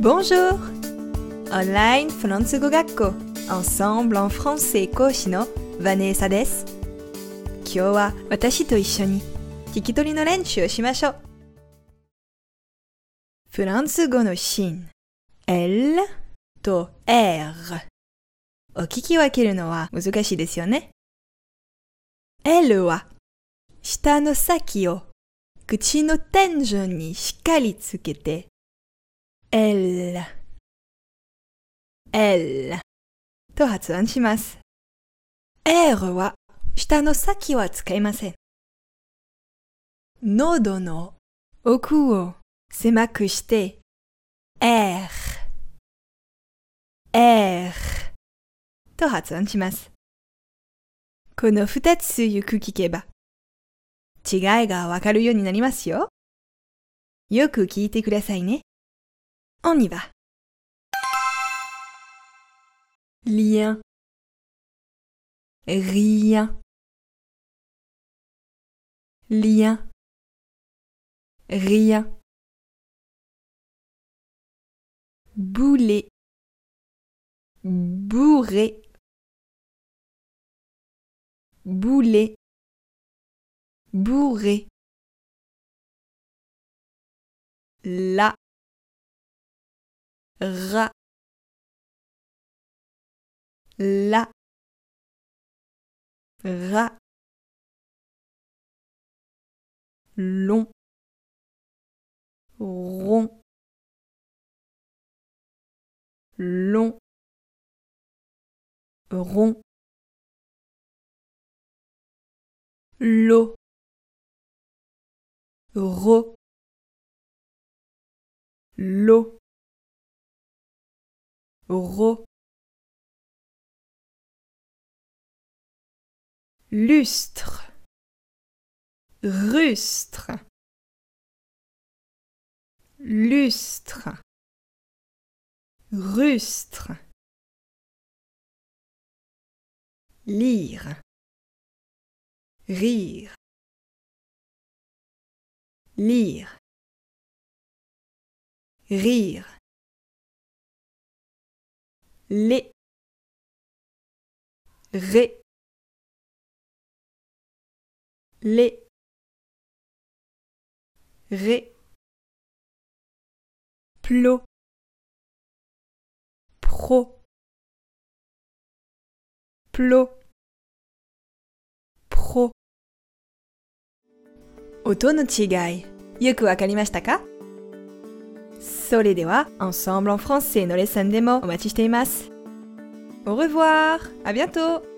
Bonjour! オンラインフランス語学校 Ensemble en français 講師のヴァネーサです。今日は私と一緒に聞き取りの練習をしましょう。フランス語の芯 L と R を聞き分けるのは難しいですよね。L は舌の先を口の天井にしっかりつけて L L と発音します。R は舌の先は使いません。喉の奥を狭くして R R と発音します。この二つよく聞けば違いがわかるようになりますよ。よく聞いてくださいね。On y va. Lien. Rien. Lien. Rien. Boulet. Bourré. Boulet. Bourré. La. Ra. La. Ra. Long. Rond. Long. Rond. L'eau. Ro. L'eau. Ro. Lustre. Rustre. Lustre. Rustre. Lire. Rire. Lire. Rire Les. Ré. Les. Ré. Plot. Pro. Plot. Pro. 音の違い、よくわかりましたか それでは、Ensemble en français のレッスンでもお待ちしています。Au revoir! À bientôt!